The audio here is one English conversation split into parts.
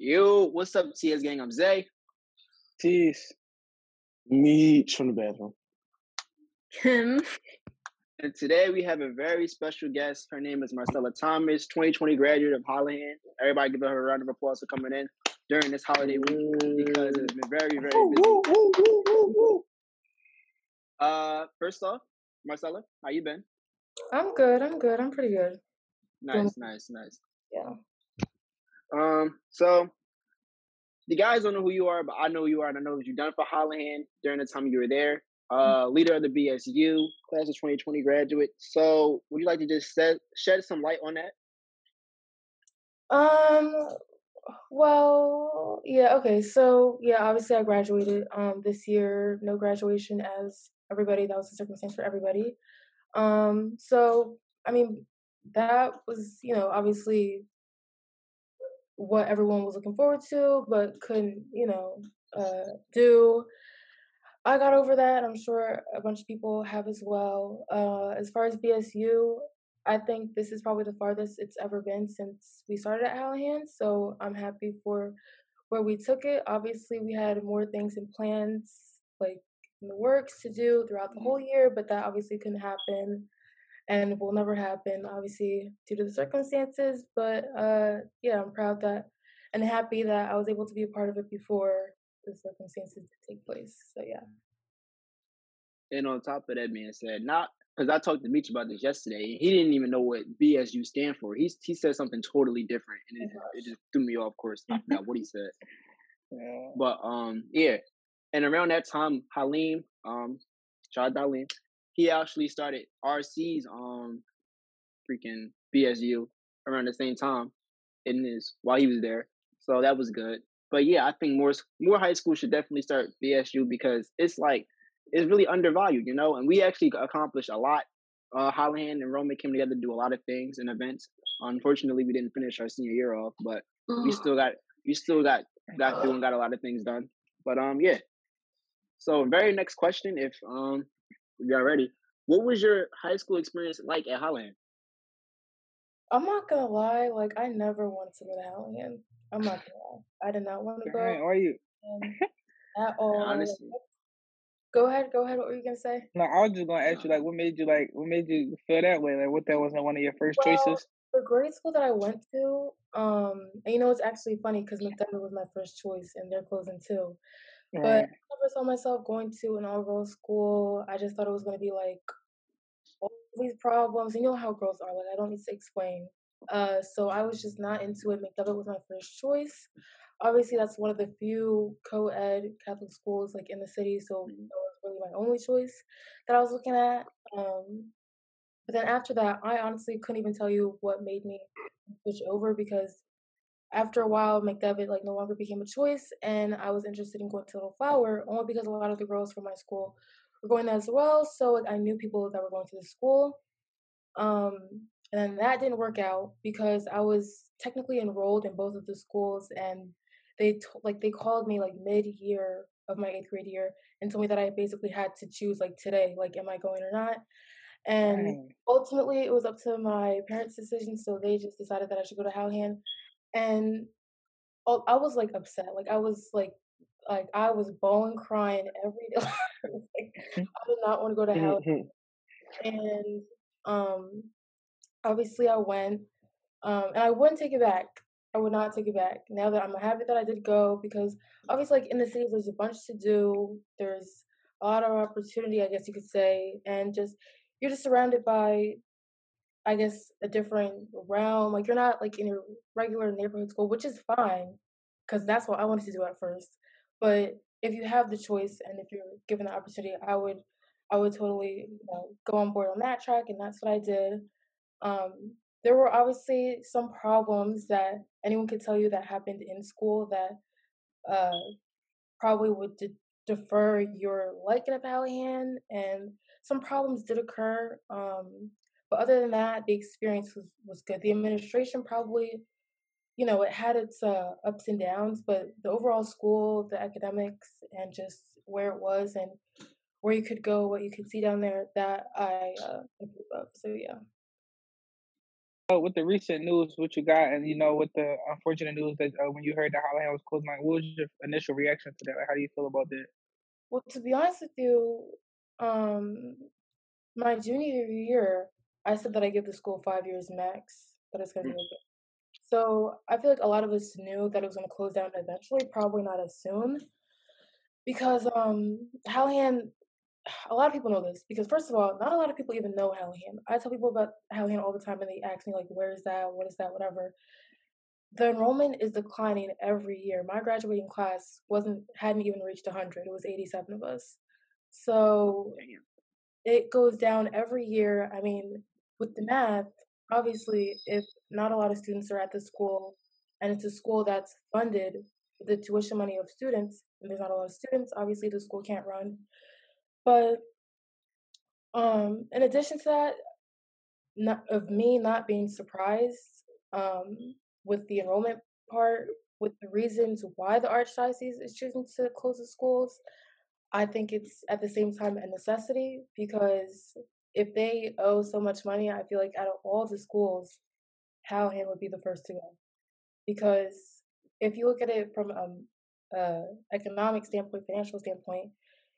Yo, what's up, TS gang? I'm Zay. Tease. Meet from the bathroom. Kim. And today we have a very special guest. Her name is Marcella Thomas, 2020 graduate of Hallahan. Everybody give her a round of applause for coming in during this holiday week because it's been very, very busy. woo, woo, woo, woo, woo. Uh, first off, Marcella, how you been? I'm good. I'm good. I'm pretty good. Nice, nice, nice. Yeah. Um, so the guys don't know who you are, but I know who you are, and I know what you've done for Hallahan during the time you were there. Uh, leader of the BSU class of 2020 graduate. So, would you like to just set, shed some light on that? Um. Well, yeah. Okay. So yeah, obviously I graduated um this year. No graduation as everybody. That was a circumstance for everybody. Um. So I mean, that was you know obviously what everyone was looking forward to, but couldn't you know uh do. I got over that. I'm sure a bunch of people have as well. Uh, as far as BSU, I think this is probably the farthest it's ever been since we started at Hallahan. So I'm happy for where we took it. Obviously, we had more things and plans like in the works to do throughout the whole year, but that obviously couldn't happen and it will never happen, obviously, due to the circumstances. But uh, yeah, I'm proud that and happy that I was able to be a part of it before the circumstances to take place. So yeah. And on top of that, man said not because I talked to Meech about this yesterday. He didn't even know what BSU stand for. He he said something totally different, and it, it just threw me off course. I forgot what he said. Yeah. But um, yeah. And around that time, Halim, um, shout out Halim, he actually started RC's um freaking BSU around the same time in his while he was there. So that was good. But yeah, I think more more high school should definitely start BSU because it's like it's really undervalued, you know. And we actually accomplished a lot. Uh, Hallahan and Roman came together to do a lot of things and events. Unfortunately, we didn't finish our senior year off, but we still got we still got got through and got a lot of things done. But um, yeah. So very next question, if um if y'all ready, what was your high school experience like at Hallahan? I'm not gonna lie, like I never wanted to go to Hallahan. I'm not gonna lie. I did not want to go Alright, Why you? um, at all. Honestly, Go ahead, go ahead. What were you gonna say? No, I was just gonna ask you like, what made you like, what made you feel that way? Like, what that wasn't one of your first Well, choices? the grade school that I went to, um, and you know it's actually funny because McDevitt was my first choice, and they're closing too. But I never saw myself going to an all-girls school. I just thought it was gonna be like all these problems. You know how girls are. Like I don't need to explain. Uh, so I was just not into it. McDevitt was my first choice. Obviously, that's one of the few co-ed Catholic schools like in the city. So that was really my only choice that I was looking at. Um, but then after that, I honestly couldn't even tell you what made me switch over because after a while, McDevitt like no longer became a choice, and I was interested in going to Little Flower only because a lot of the girls from my school were going there as well. So like, I knew people that were going to the school. Um, and that didn't work out because I was technically enrolled in both of the schools, and they t- like they called me like mid year of my eighth grade year and told me that I basically had to choose like today, like am I going or not. And Dang. ultimately, it was up to my parents' decision, so they just decided that I should go to Hallahan. And oh, I was like upset, like I was like like I was bawling, crying every day. like I did not want to go to Hallahan Mhm. and um obviously I went um and I wouldn't take it back. I would not take it back. Now that I'm happy that I did go because obviously like in the city there's a bunch to do. There's a lot of opportunity, I guess you could say, and just you're just surrounded by I guess a different realm. Like you're not like in your regular neighborhood school, which is fine because that's what I wanted to do at first. But if you have the choice and if you're given the opportunity, I would I would totally you know go on board on that track, and that's what I did. Um, there were obviously some problems that anyone could tell you that happened in school that uh, probably would de- defer your liking of Hallahan, and some problems did occur. Um, but other than that, the experience was, was good. The administration probably, you know, it had its uh, ups and downs, but the overall school, the academics, and just where it was and where you could go, what you could see down there, that I uh, approve of. So yeah. with the recent news, what you got, and you know, with the unfortunate news that uh, when you heard that Hallahan was closing, like, what was your initial reaction to that? Like, how do you feel about that? Well, to be honest with you, um, my junior year, I said that I give the school five years max, but it's gonna be open. So I feel like a lot of us knew that it was gonna close down eventually, probably not as soon, because um, Hallahan a lot of people know this because first of all, not a lot of people even know Hallahan. I tell people about Hallahan all the time, and they ask me like, "Where is that? What is that? Whatever." The enrollment is declining every year. My graduating class wasn't hadn't even reached 100. It was 87 of us. So it goes down every year. I mean, with the math, obviously, if not a lot of students are at the school, and it's a school that's funded with the tuition money of students, and there's not a lot of students, obviously the school can't run. But um, in addition to that, not, of me not being surprised um, with the enrollment part, with the reasons why the archdiocese is choosing to close the schools, I think it's at the same time a necessity because if they owe so much money, I feel like out of all the schools, Hallahan would be the first to go. Because if you look at it from um, a economic standpoint, financial standpoint,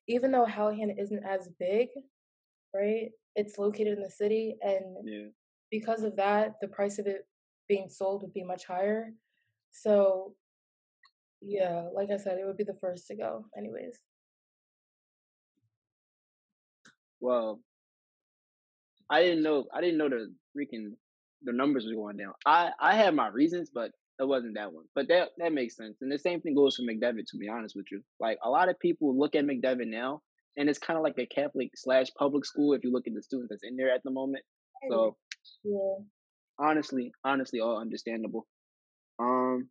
even though Hallahan isn't as big, right? It's located in the city, and Yeah. because of that, the price of it being sold would be much higher. So, yeah, like I said, it would be the first to go, anyways. Well, I didn't know. I didn't know the freaking the numbers were going down. I I had my reasons, but it wasn't that one. But that that makes sense. And the same thing goes for McDevitt. To be honest with you, like a lot of people look at McDevitt now, and it's kind of like a Catholic slash public school. If you look at the students that's in there at the moment, so Yeah. honestly, honestly, all understandable. Um.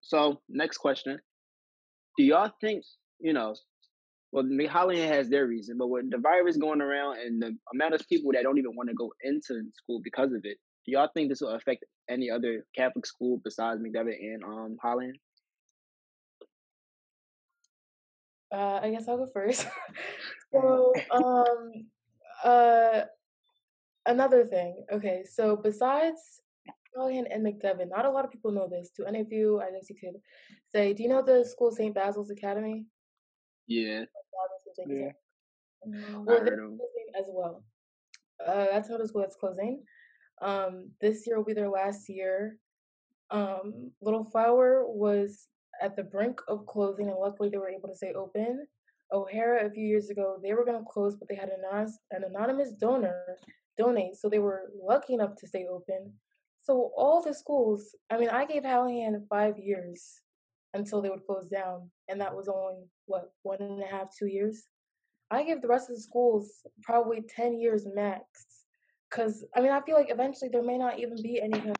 So next question: Do y'all think you know? Well, Mc- Hallahan has their reason, but with the virus going around and the amount of people that don't even want to go into school because of it, do y'all think this will affect any other Catholic school besides McDevitt and um Hallahan? Uh, I guess I'll go first. so, um, uh, another thing. Okay, so besides Hallahan and McDevitt, not a lot of people know this. To any of you, I guess you could say, do you know the school St. Basil's Academy? Yeah, Yeah. Well, I they're closing as well. Uh, that's another school that's closing. Um, this year will be their last year. Um, Little Flower was at the brink of closing, and luckily they were able to stay open. O'Hara, a few years ago, they were going to close, but they had an an anonymous donor donate, so they were lucky enough to stay open. So all the schools, I mean, I gave Hallahan five years until they would close down, and that mm. was only what one and a half, two years. I give the rest of the schools probably 10 years max. Because, I mean, I feel like eventually there may not even be any Catholic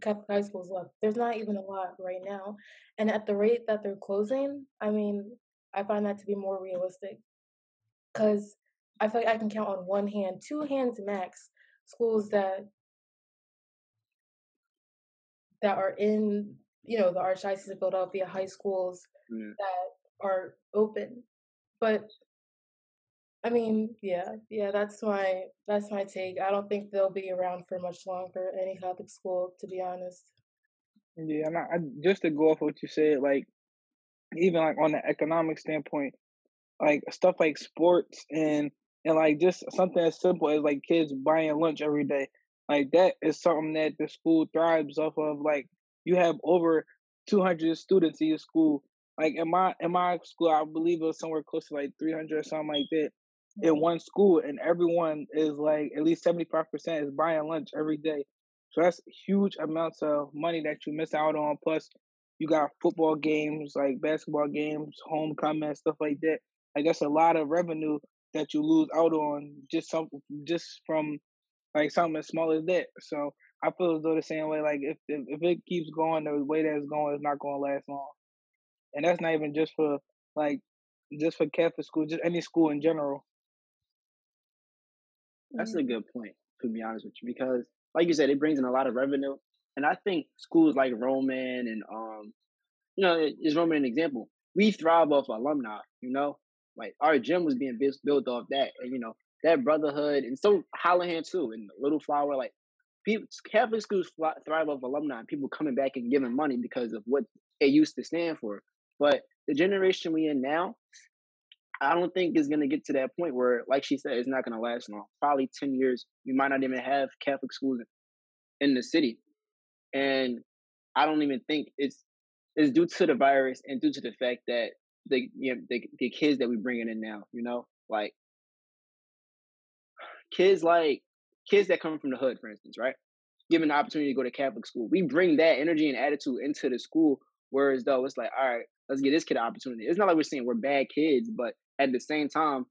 Catholic high schools left. There's not even a lot right now. And at the rate that they're closing, I mean, I find that to be more realistic. Because I feel like I can count on one hand, two hands max, schools that that are in, you know, the Archdiocese of Philadelphia high schools Mm. that are open. But I mean, yeah, yeah, that's my that's my take. I don't think they'll be around for much longer, any Catholic school, to be honest. Yeah, and I, I just to go off what you said, like even like on the economic standpoint, like stuff like sports and and like just something as simple as like kids buying lunch every day, like that is something that the school thrives off of. Like you have over two hundred students in your school. Like in my in my school, I believe it was somewhere close to like three hundred or something like that in mm-hmm. one school, and everyone is like at least seventy five percent is buying lunch every day. So that's huge amounts of money that you miss out on. Plus, you got football games, like basketball games, homecoming, stuff like that. Like that's a lot of revenue that you lose out on just some just from like something as small as that. So I feel as though the same way. Like if if, if it keeps going the way that it's going, it's not going to last long. And that's not even just for like just for Catholic school, just any school in general. That's Mm. a good point, to be honest with you, because like you said, it brings in a lot of revenue. And I think schools like Roman and um, you know, is Roman an example? We thrive off alumni, you know? Like our gym was being built built off that. And you know, that brotherhood and so Hallahan too and Little Flower, like Catholic schools thrive off alumni, people coming back and giving money because of what it used to stand for. But the generation we in now, I don't think is gonna get to that point where, like she said, it's not gonna last long. Probably ten years, we might not even have Catholic schools in the city, and I don't even think it's it's due to the virus and due to the fact that the you know, the the kids that we bringing in now, you know, like kids like kids that come from the hood, for instance, right? Given the opportunity to go to Catholic school, we bring that energy and attitude into the school. Whereas though it's like, all right, let's give this kid an opportunity. It's not like we're saying we're bad kids, but at the same time,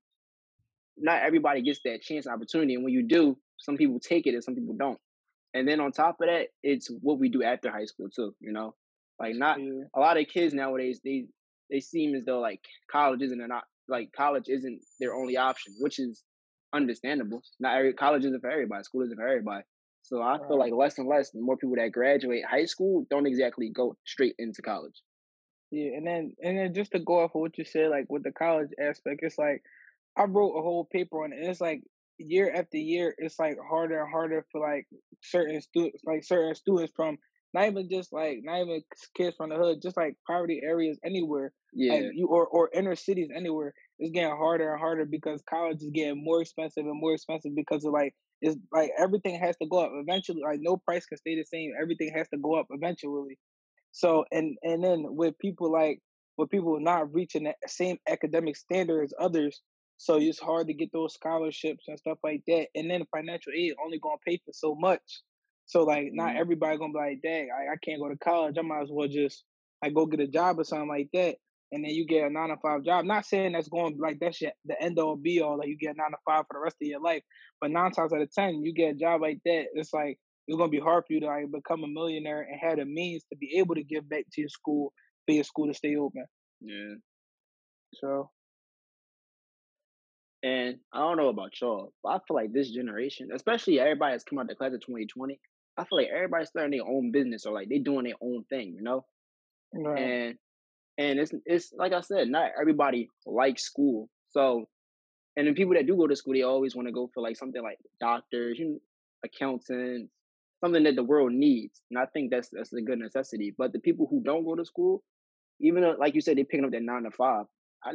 not everybody gets that chance opportunity. And when you do, some people take it and some people don't. And then on top of that, it's what we do after high school too, you know? Like not yeah. a lot of kids nowadays, they they seem as though like college isn't not like college isn't their only option, which is understandable. Not every college isn't for everybody, school isn't for everybody. So I feel like less and less, the more people that graduate high school don't exactly go straight into college. Yeah, and then and then just to go off of what you said, like with the college aspect, it's like I wrote a whole paper on it. It's like year after year, it's like harder and harder for like certain students, like certain students from not even just like not even kids from the hood, just like poverty areas anywhere. Yeah. Like you or or inner cities anywhere. It's getting harder and harder because college is getting more expensive and more expensive because of like it's like everything has to go up eventually. Like no price can stay the same. Everything has to go up eventually. So and and then with people like with people not reaching the same academic standard as others, so it's hard to get those scholarships and stuff like that. And then financial aid only gonna pay for so much. So like not mm-hmm. everybody gonna be like, dang, I, I can't go to college. I might as well just like go get a job or something like that. And then you get a nine to five job. Not saying that's going like that's the end all be all. Like you get a nine to five for the rest of your life. But nine times out of ten, you get a job like that. It's like it's gonna be hard for you to like become a millionaire and have the means to be able to give back to your school for your school to stay open. Yeah. So. And I don't know about y'all, but I feel like this generation, especially everybody that's come out the class of 2020, I feel like everybody's starting their own business or like they're doing their own thing, you know? Right. And and it's it's like I said, not everybody likes school. So and then people that do go to school, they always want to go for like something like doctors, you know, accountants, something that the world needs. And I think that's that's a good necessity. But the people who don't go to school, even though like you said, they're picking up that nine to five,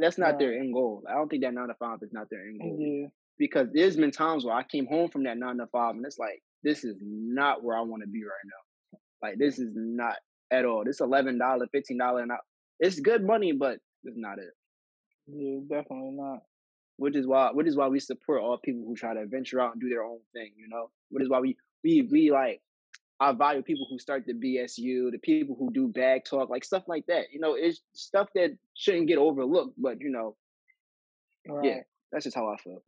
that's not their end goal. I don't think that nine to five is not their end goal. Yeah. Mm-hmm. Because there's been times where I came home from that nine to five and it's like, this is not where I want to be right now. Like this is not at all. This eleven dollar, fifteen dollar, and it's good money, but it's not it. Yeah, definitely not. Which is why, which is why we support all people who try to venture out and do their own thing. You know, which is why we we we like I value people who start the BSU, the people who do bag talk, like stuff like that. You know, it's stuff that shouldn't get overlooked, but you know, right. yeah, that's just how I feel.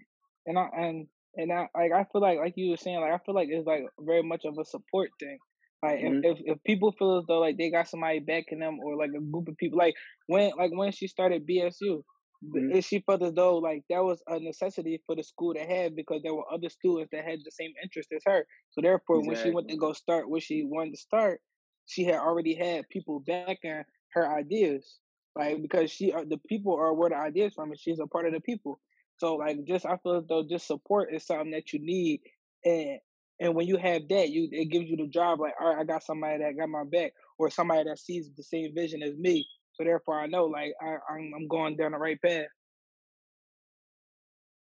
And I and and I like I feel like like you were saying like I feel like it's like very much of a support thing. Like mm-hmm. if, if people feel as though like they got somebody backing them or like a group of people like when like when she started BSU, mm-hmm. she felt as though like that was a necessity for the school to have because there were other students that had the same interest as her. So therefore, exactly. when she went to go start what she wanted to start, she had already had people backing her ideas. Like because she uh, the people are where the ideas from, and she's a part of the people. So like just I feel as though just support is something that you need and and when you have that, you it gives you the drive like, all right, I got somebody that got my back or somebody that sees the same vision as me. So therefore I know like I, I'm I'm going down the right path.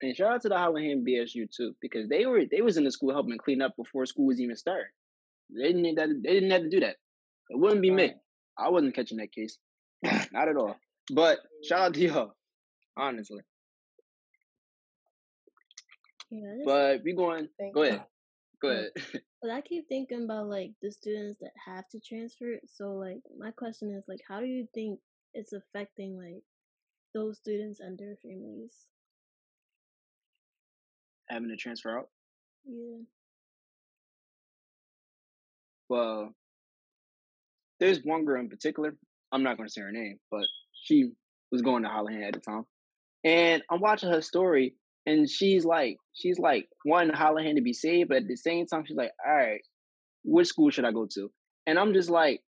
And shout out to the Hallahan BSU too, because they were they was in the school helping clean up before school was even started. They didn't need that they didn't have to do that. It wouldn't be me. I wasn't catching that case. Not at all. But shout out to y'all, honestly. Yeah, but we going. Go ahead. Ahead. But I keep thinking about like the students that have to transfer. So like my question is like, how do you think it's affecting like those students and their families? Having to transfer out. Yeah. Well, there's one girl in particular. I'm not going to say her name, but she was going to Hallahan at the time, and I'm watching her story, and she's like, she's like one Hallahan to be saved, but at the same time, she's like, all right, which school should I go to? And I'm just like,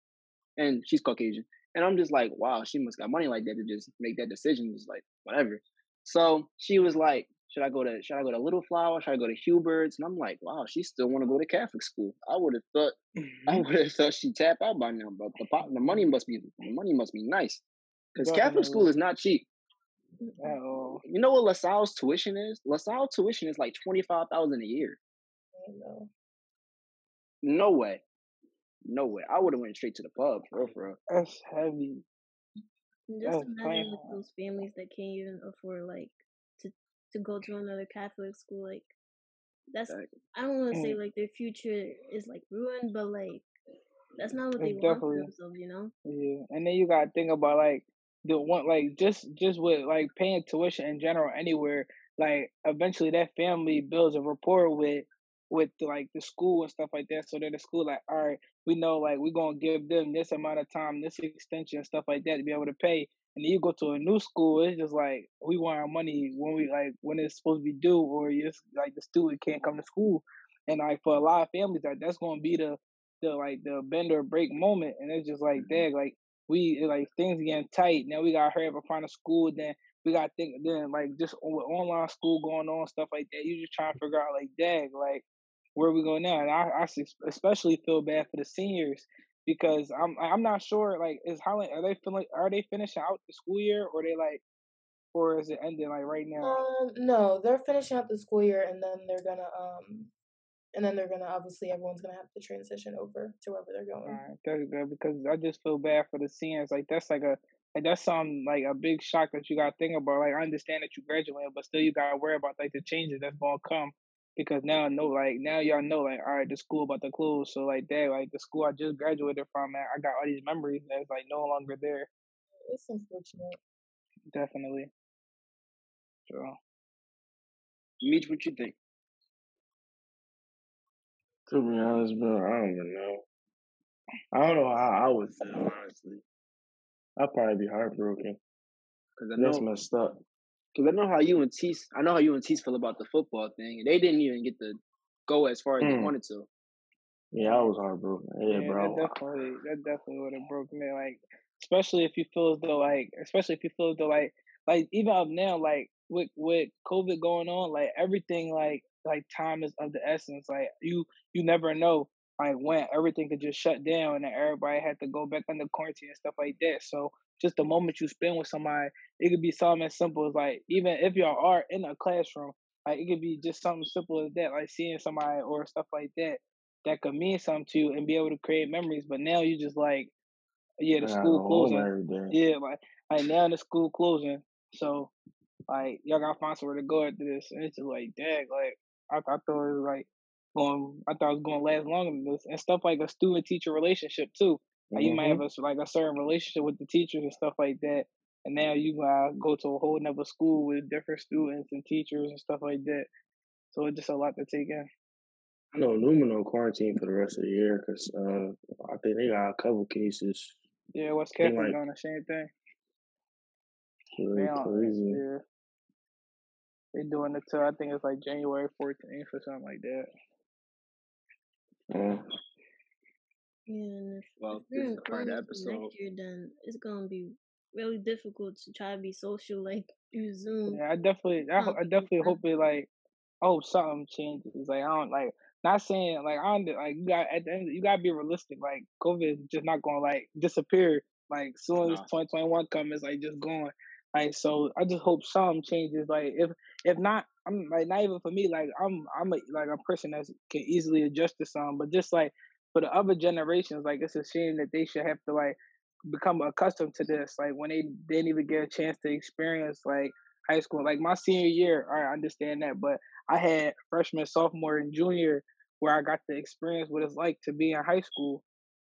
and she's Caucasian, and I'm just like, wow, she must got money like that to just make that decision. Just like whatever. So she was like, should I go to should I go to Little Flower? Should I go to Hubert's? And I'm like, wow, she still want to go to Catholic school. I would have thought I would have thought she tap out by now, but the the money must be the money must be nice because Catholic school is not cheap. Oh. You know what LaSalle's tuition is? LaSalle tuition is like twenty five thousand a year. No no way. No way. I would have went straight to the pub, for real, for real. That's heavy. Just That's imagine plain like those families that can't even afford like to to go to another Catholic school. Like that's Like, I don't want to say Mm. like their future is like ruined, but like that's not what It's they want for definitely themselves, you know. Yeah, and then you gotta think about like the one like just just with like paying tuition in general anywhere. Like eventually that family builds a rapport with with the, like the school and stuff like that. So that the school like, all right, we know like we're gonna give them this amount of time, this extension, stuff like that to be able to pay. And then you go to a new school, it's just like we want our money when we like when it's supposed to be due, or just like the student can't come to school. And like for a lot of families, like that's gonna be the the like the bend or break moment, and it's just like, mm-hmm. dang, like we like things getting tight. Now we gotta hurry up and find a school. Then we gotta think. Then like just with online school going on, stuff like that. You just trying to figure out like, dang, like where we going now. And I, I especially feel bad for the seniors because I'm I'm not sure like is Hallahan are they feeling are they finishing out the school year or they like or is it ending like right now? Um, no, they're finishing out the school year and then they're gonna um, and then they're gonna obviously everyone's gonna have to transition over to wherever they're going. Alright, that's good because I just feel bad for the seniors. Like that's like a like that's some like a big shock that you gotta think about. Like I understand that you graduated, but still you gotta worry about like the changes that's gonna come because now I know like now y'all know like all right the school about to close. So like that like the school I just graduated from, man, I got all these memories that's like no longer there. It's unfortunate. Definitely. So Meech, what you think? To be honest, bro, I don't even know. I don't know how I would feel, honestly. I'd probably be heartbroken. Because I That's know, messed up. because I know how you and Tease, I know how you and Tease feel about the football thing. They didn't even get to go as far as they Mm. wanted to. Yeah, I was heartbroken. Yeah, Yeah, bro. that definitely that definitely would have broken me. Like, especially if you feel as though like, especially if you feel as though like, like even up now, like with with COVID going on, like everything, like like time is of the essence. Like you you never know like when everything could just shut down and everybody had to go back under quarantine and stuff like that. So just the moment you spend with somebody, it could be something as simple as like even if y'all are in a classroom, like it could be just something simple as that, like seeing somebody or stuff like that that could mean something to you and be able to create memories. But now you just like, yeah, the school closing. Yeah, like like now the school closing. So like y'all gotta find somewhere to go after this. And it's just like, dang, like I, I thought it was like going I thought it was gonna last longer than this. And stuff like a student teacher relationship too. Like you might have a s- like a certain relationship with the teachers and stuff like that. And now you gotta go to a whole another school with different students and teachers and stuff like that. So it's just a lot to take in. I know Lumino quarantine for the rest of the year because uh, I think they got a couple cases. Yeah, West Catholic like doing the same thing. really crazy. yeah. They doing it till I think it's like January 14th or something like that. Yeah. Yeah, and if, Well, if this is in the part of the quarantine episode. next year, then it's gonna be really difficult to try to be social like through Zoom. Yeah, I definitely, I, I definitely hope it like, oh, something changes. Like I don't like, not saying like I don't like you got at the end you gotta be realistic. Like COVID is just not gonna like disappear. Like soon as Nah. 2021 comes, it's like just gone. Like so, I just hope something changes. Like if if not, I'm like not even for me. Like I'm I'm a, like a person that can easily adjust to some, but just like for the other generations, like it's a shame that they should have to like become accustomed to this. Like when they didn't even get a chance to experience like high school. Like my senior year, I understand that, but I had freshman, sophomore, and junior where I got to experience what it's like to be in high school.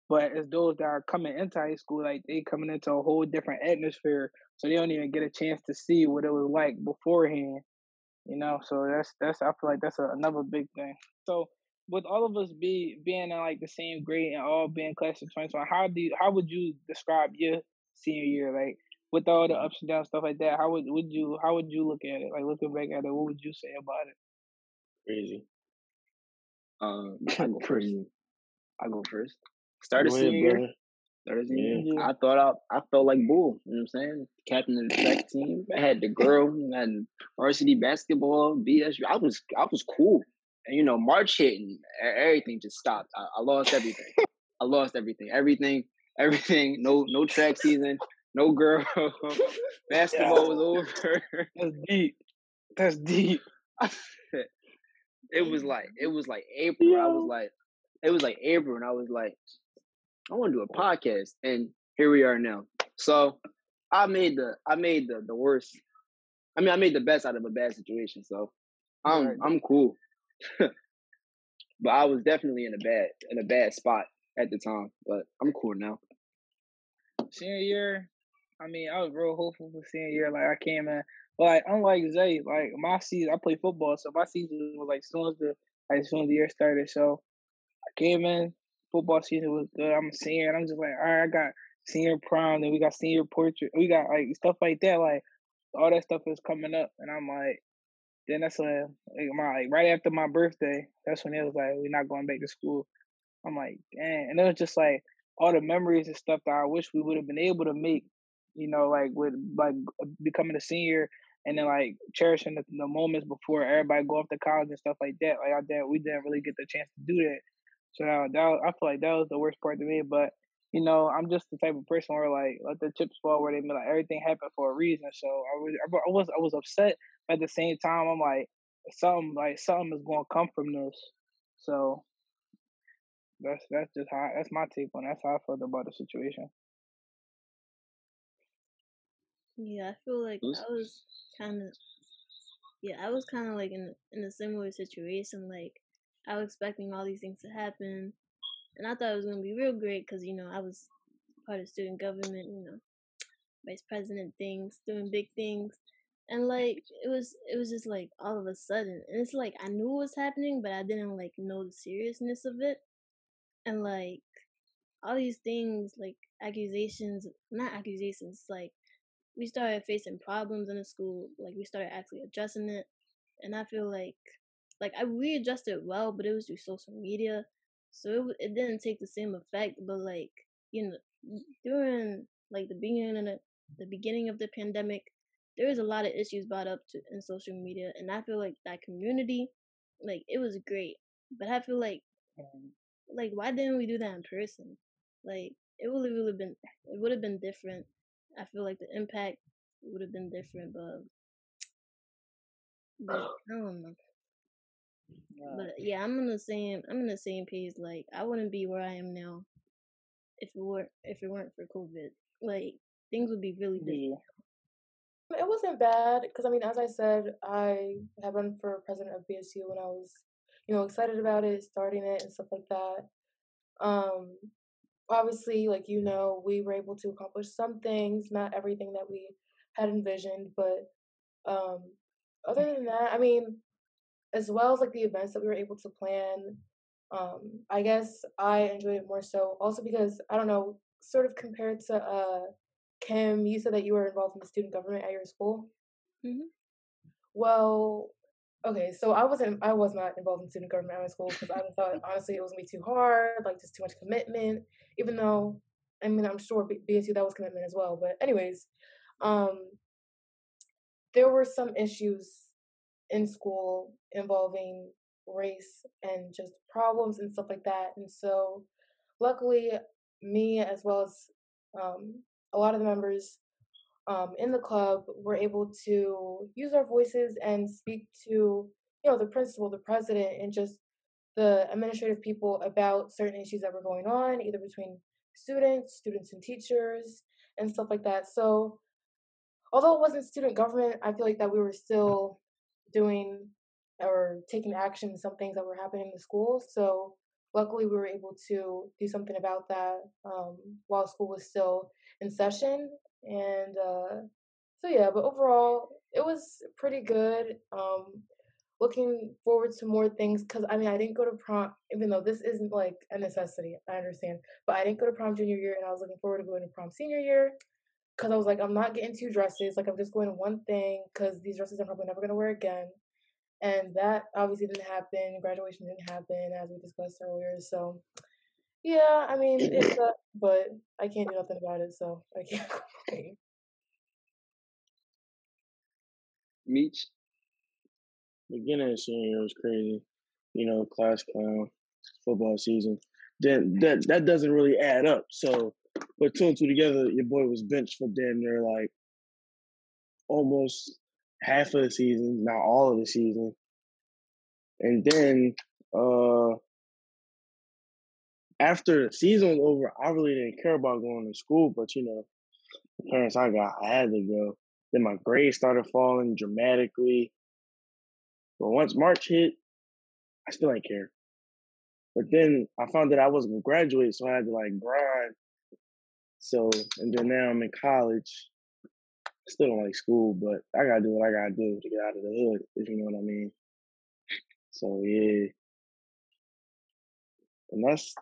But it's those that are coming into high school, like they coming into a whole different atmosphere, so they don't even get a chance to see what it was like beforehand. You know, so that's that's I feel like that's a, another big thing. So with all of us be being in like the same grade and all being class of 2020, how do you, how would you describe your senior year? Like with all the ups and downs, stuff like that, how would would you how would you look at it? Like looking back at it, what would you say about it? Crazy. Um, I go first. Crazy. I go first. Started Go ahead, senior year. Brother. Yeah. I thought I I felt like bull. You know what I'm saying? Captain of the track team. I had the girl. I had varsity basketball. BSU. I was I was cool. And you know, March hit and e- everything just stopped. I, I lost everything. I lost everything. Everything. Everything. No no track season. No girl. Basketball was over. That's deep. That's deep. it was like it was like April. I was like, it was like April, and I was like, I want to do a podcast, and here we are now. So I made the I made the the worst. I mean, I made the best out of a bad situation. So I'm Right. I'm cool. but I was definitely in a bad in a bad spot at the time. But I'm cool now. Senior year, I mean, I was real hopeful for senior year. Like I came in, but like unlike Zay, like my season, I play football, so my season was like soon as the like as soon as the year started. So I came in, football season was good. I'm a senior, I'm just like, all right, I got senior prom, then we got senior portrait, we got like stuff like that. Like all that stuff is coming up, and I'm like, then that's when like, my like right after my birthday, that's when it was like we're not going back to school. I'm like, dang, and it was just like all the memories and stuff that I wish we would have been able to make, you know, like with like becoming a senior and then like cherishing the, the moments before everybody go off to college and stuff like that. Like I didn't, we didn't really get the chance to do that. So that, that I feel like that was the worst part to me. But you know, I'm just the type of person where like let the chips fall where they be like everything happened for a reason. So I was I was I was upset, but at the same time I'm like something like something is going to come from this. So that's that's just how that's my take on. That's how I felt about the situation. Yeah, I feel like I was kind of, yeah, I was kind of like in in a similar situation. Like I was expecting all these things to happen, and I thought it was gonna be real great because you know I was part of student government, you know, vice president things, doing big things, and like it was it was just like all of a sudden, and it's like I knew it was happening, but I didn't like know the seriousness of it, and like all these things like accusations, not accusations, like we started facing problems in the school. Like we started actually addressing it, and I feel like like I readjusted well, but it was through social media, so it it didn't take the same effect. But like you know during like the beginning of the, the beginning of the pandemic, there was a lot of issues brought up to in social media, and I feel like that community, like it was great. But I feel like mm. like why didn't we do that in person? Like it would have really been it would have been different. I feel like the impact would have been different, but but I don't know. But yeah, I'm in the same I'm in the same page. Like I wouldn't be where I am now if it weren't if it weren't for COVID. Like things would be really different. Yeah. It wasn't bad because I mean, as I said, I had run for president of BSU when I was, you know, excited about it, starting it and stuff like that. Um, obviously, like you know, we were able to accomplish some things, not everything that we had envisioned, but um, other than that, I mean, as well as like the events that we were able to plan, um, I guess I enjoyed it more so also because I don't know, sort of compared to uh Kim, you said that you were involved in the student government at your school. Mhm. Well, okay, so I wasn't. I was not involved in student government at my school because I thought honestly it was gonna be too hard, like just too much commitment. Even though, I mean, I'm sure BSU that was commitment as well. But anyways, um, there were some issues in school involving race and just problems and stuff like that. And so, luckily, me as well as um, a lot of the members um, in the club were able to use our voices and speak to you know the principal, the president, and just the administrative people about certain issues that were going on, either between students, students and teachers, and stuff like that. So, although it wasn't student government, I feel like that we were still doing or taking action in some things that were happening in the school. So, luckily, we were able to do something about that um, while school was still in session. And uh, so, yeah, but overall, it was pretty good. Um, looking forward to more things because I mean, I didn't go to prom, even though this isn't like a necessity, I understand, but I didn't go to prom junior year, and I was looking forward to going to prom senior year because I was like, I'm not getting two dresses, like, I'm just going one thing because these dresses I'm probably never going to wear again. And that obviously didn't happen. Graduation didn't happen, as we discussed earlier. So, Yeah, I mean it's uh, but I can't do nothing about it, so I can't complain. Meech. Beginning of senior year was crazy. You know, class clown, football season. Then that that doesn't really add up. So, but two and two together, your boy was benched for damn near like almost half of the season, not all of the season. And then uh after the season was over, I really didn't care about going to school, but you know, the parents I got, I had to go. Then my grades started falling dramatically. But once March hit, I still didn't care. But then I found that I wasn't gonna graduate, so I had to like grind. So and then now I'm in college. Still don't like school, but I gotta do what I gotta do to get out of the hood, if you know what I mean. So yeah. And that's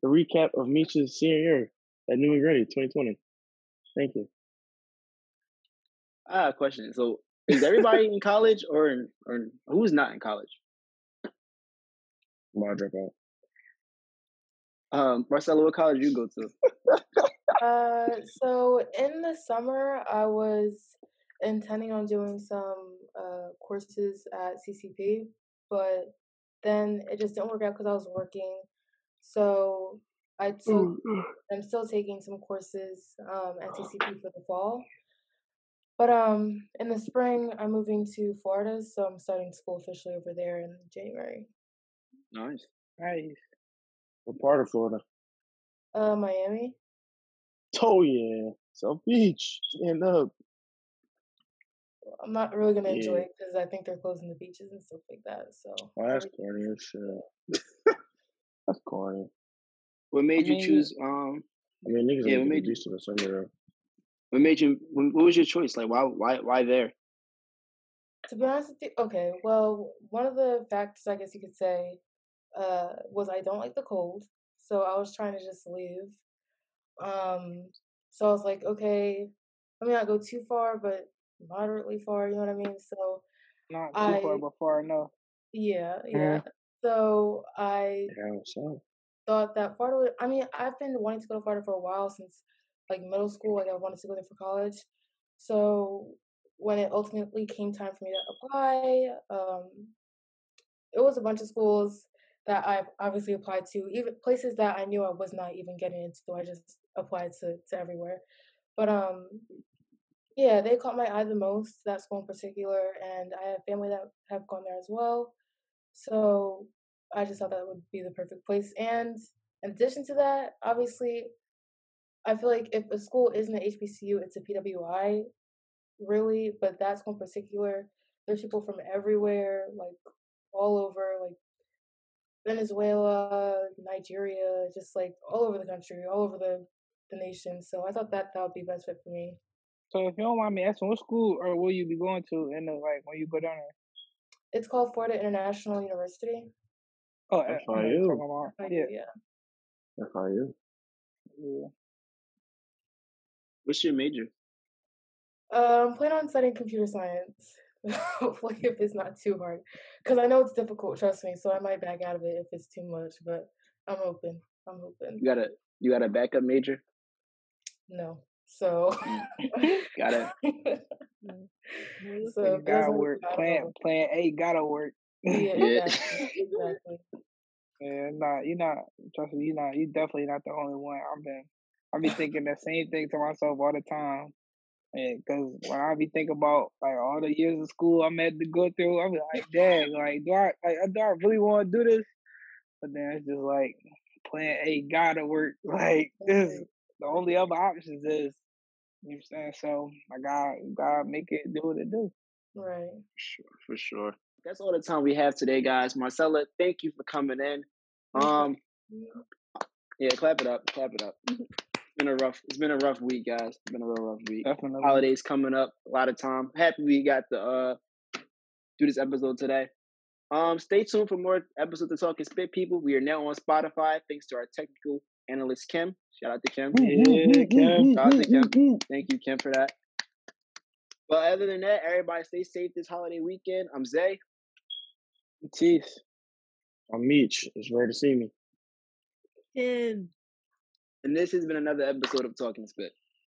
the recap of Meech's senior year at New Ready 2020. Thank you. Ah, question. So, is everybody in college, or or who's not in college? My dropout. Um, Marcella, what college you go to? Uh, so in the summer, I was intending on doing some uh, courses at CCP, but then it just didn't work out because I was working. So I took, I'm still taking some courses um, at CCP for the fall. But um, in the spring, I'm moving to Florida, so I'm starting school officially over there in January. Nice. Nice. What part of Florida? Uh, Miami. Oh yeah. South Beach. Stand up. I'm not really gonna enjoy it because I think they're closing the beaches and stuff like that. So Oh, that's corny as shit. that's corny. What made you mean- choose? Um, I mean, niggas Yeah, yeah, what made get you- used to the summer though. what made you? What what was your choice? Like, why, why, why there? To be honest with you, okay, well, one of the factors I guess you could say uh, was I don't like the cold, so I was trying to just leave. Um, so I was like, okay, let me not go too far, but moderately far. You know what I mean? So Not too far, I- but far enough. yeah, yeah. So I Yeah, up? thought that Florida. Would, I mean, I've been wanting to go to Florida for a while since like middle school. Like I wanted to go there for college. So when it ultimately came time for me to apply, um, it was a bunch of schools that I've obviously applied to, even places that I knew I was not even getting into. I just applied to to everywhere. But um, yeah, they caught my eye the most. That school in particular, and I have family that have gone there as well. So I just thought that would be the perfect place. And in addition to that, obviously, I feel like if a school isn't an HBCU, it's a PWI, really. But that school in particular, there's people from everywhere, like all over, like Venezuela, Nigeria, just like all over the country, all over the, the nation. So I thought that that would be best fit for me. So if you don't mind me asking, what school or will you be going to in the like when you go down there? It's called Florida International University. Oh, That's I, I know fine, what you're you. talking about. I Yeah, do, yeah. That's yeah. What's your major? Um, plan on studying computer science. Hopefully, if it's not too hard, because I know it's difficult. Trust me. So I might back out of it if it's too much. But I'm open. I'm open. You got a you got a backup major? No. So. Got it. so It if it gotta work. Plan plan A gotta work. Yeah, Yeah. exactly. exactly. Yeah, nah, you're not. Trust me, you're not. You definitely not the only one. I've been, I be thinking the same thing to myself all the time. And because when I be thinking about like all the years of school I'm had to go through, I'm like, dang, like do I like do I really want to do this? But then it's just like plan A gotta work. Like this, the only other options is, you know what I'm saying? So I got gotta make it do what it do. Right. Sure, for sure. That's all the time we have today, guys. Marcella, thank you for coming in. Um, yeah, clap it up, clap it up. been a rough. It's been a rough week, guys. It's been a real rough week. Definitely. Holidays coming up, a lot of time. Happy we got to uh do this episode today. Um, stay tuned for more episodes of Talking Spit People. We are now on Spotify, thanks to our technical analyst Kim. Shout out to Kim. Yeah, Kim. Shout out to Kim. Thank you, Kim, for that. But other than that, everybody stay safe this holiday weekend. I'm Zay. Cheese. I'm Meech. It's rare to see me. him. And this has been another episode of Talking Spit.